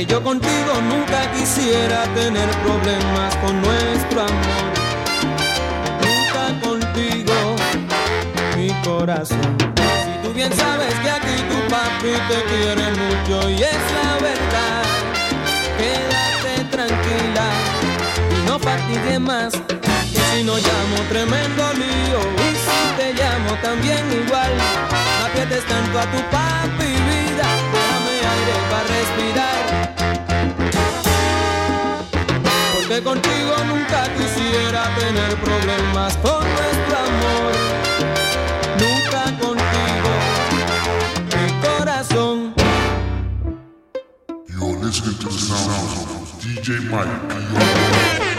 que yo contigo nunca quisiera tener problemas con nuestro amor. Nunca contigo, mi corazón. Si tú bien sabes que aquí tu papi te quiere mucho y es la verdad, quédate tranquila y no fatigues más. Que si no llamo tremendo lío y si te llamo también igual, no aprietes tanto a tu papi vida para respirar. Porque contigo nunca quisiera tener problemas por nuestro amor. Nunca contigo, mi corazón. You're listening to the of DJ Mike.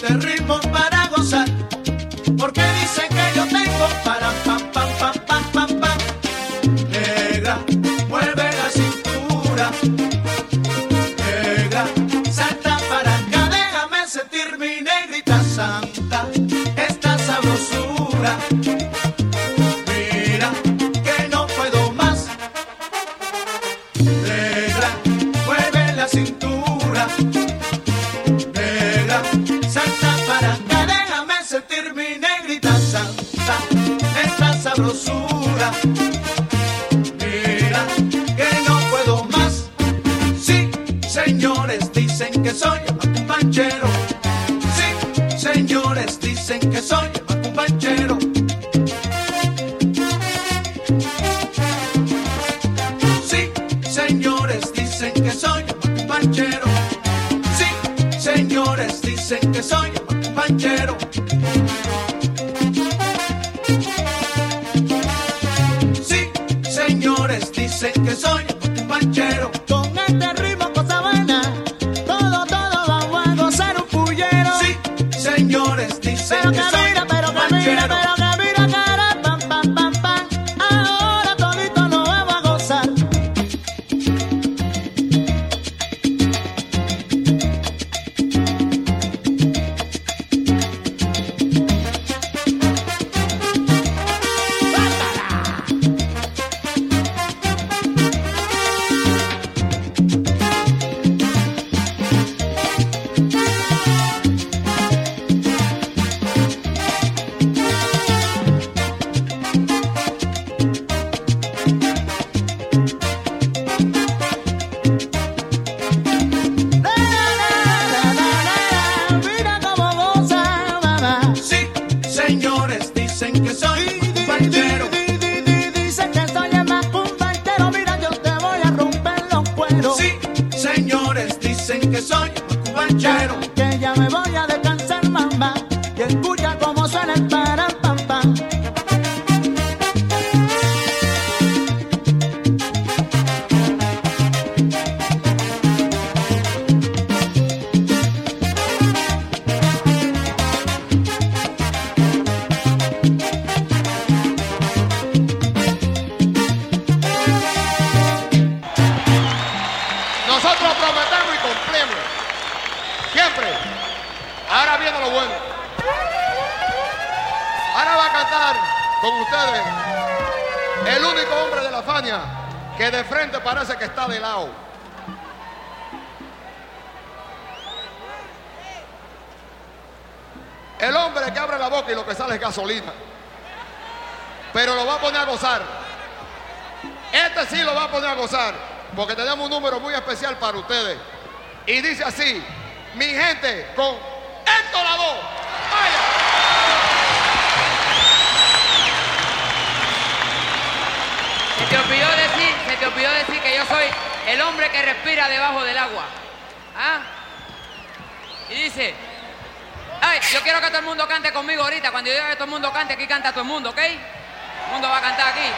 este ritmo para con ustedes el único hombre de la Fania que de frente parece que está de lado. El hombre que abre la boca y lo que sale es gasolina. Pero lo va a poner a gozar. Este sí lo va a poner a gozar. Porque tenemos un número muy especial para ustedes. Y dice así, mi gente, con esto la voz. Se te olvidó decir, se te olvidó decir que yo soy el hombre que respira debajo del agua. ¿Ah? Y dice, ay, yo quiero que todo el mundo cante conmigo ahorita. Cuando yo diga que todo el mundo cante, aquí canta todo el mundo, ¿ok? Todo El mundo va a cantar aquí.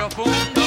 microphone.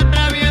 la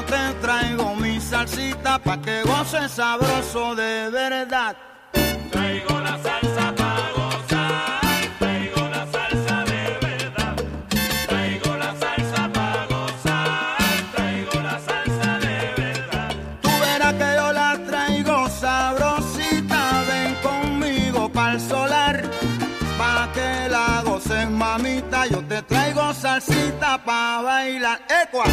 yo te traigo mi salsita pa' que goces sabroso de verdad. Traigo la salsa pa' gozar, traigo la salsa de verdad. Traigo la salsa pa' gozar, traigo la salsa de verdad. Tú verás que yo la traigo sabrosita, ven conmigo pa'l solar. Pa' que la goces mamita, yo te traigo salsita pa' bailar. ¡Ecua!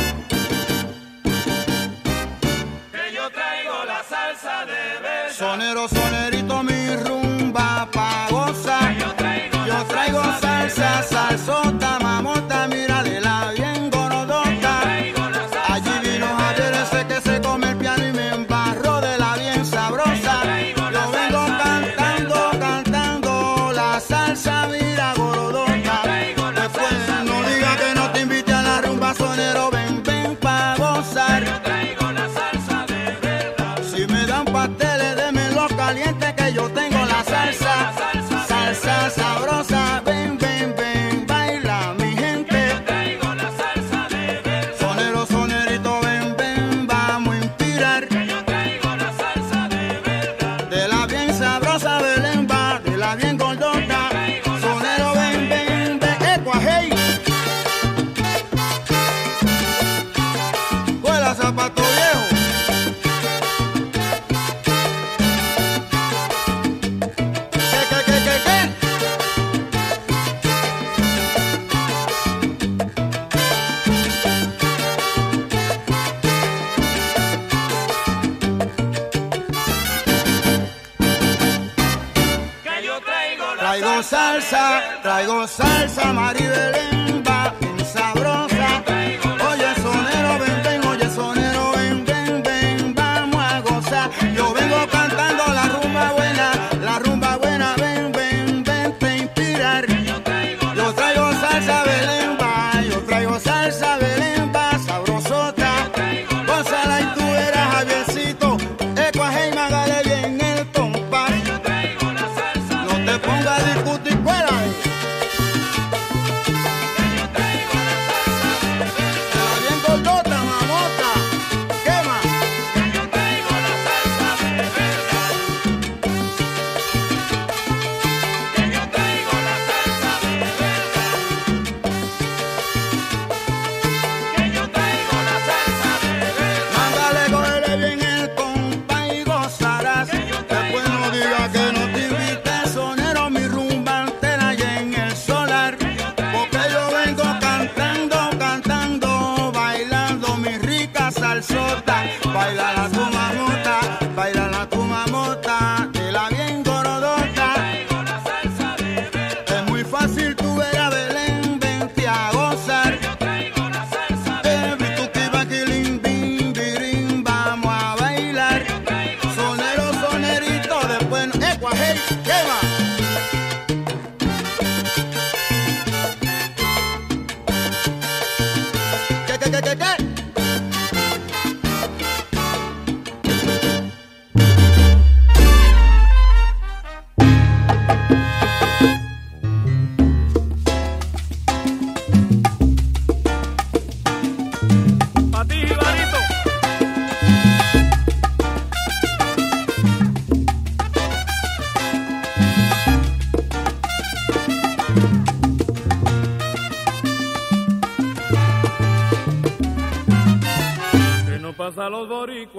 Habanero, sonerito, mi rumba pa' Yo traigo, yo traigo salsa, salsota, mamota, mírale.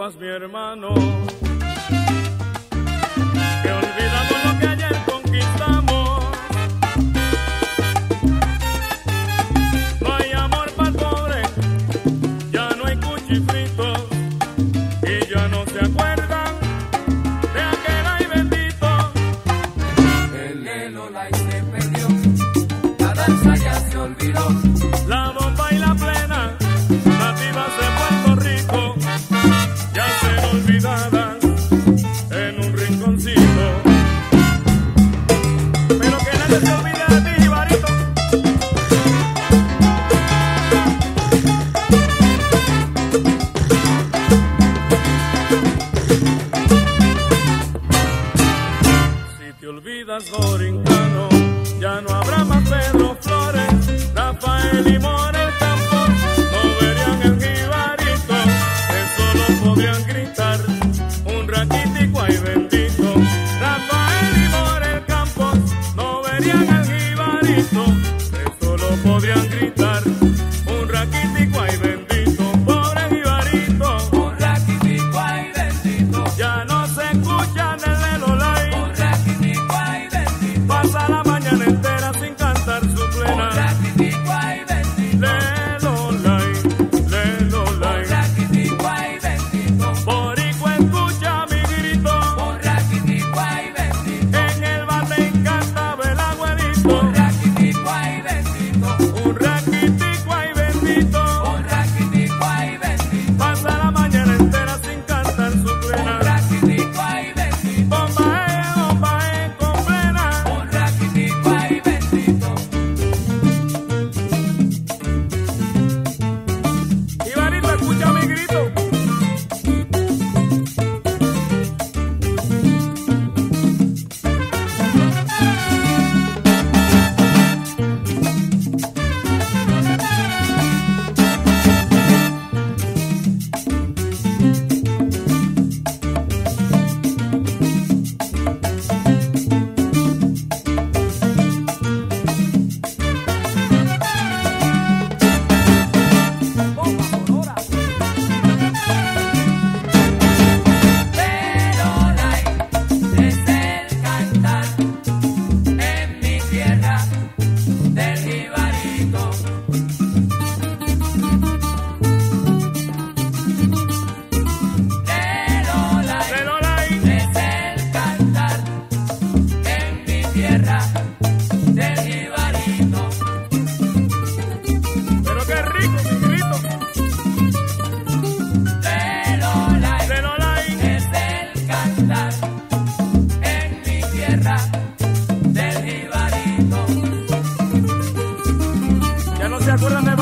Cosmere.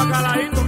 Bacalaíto.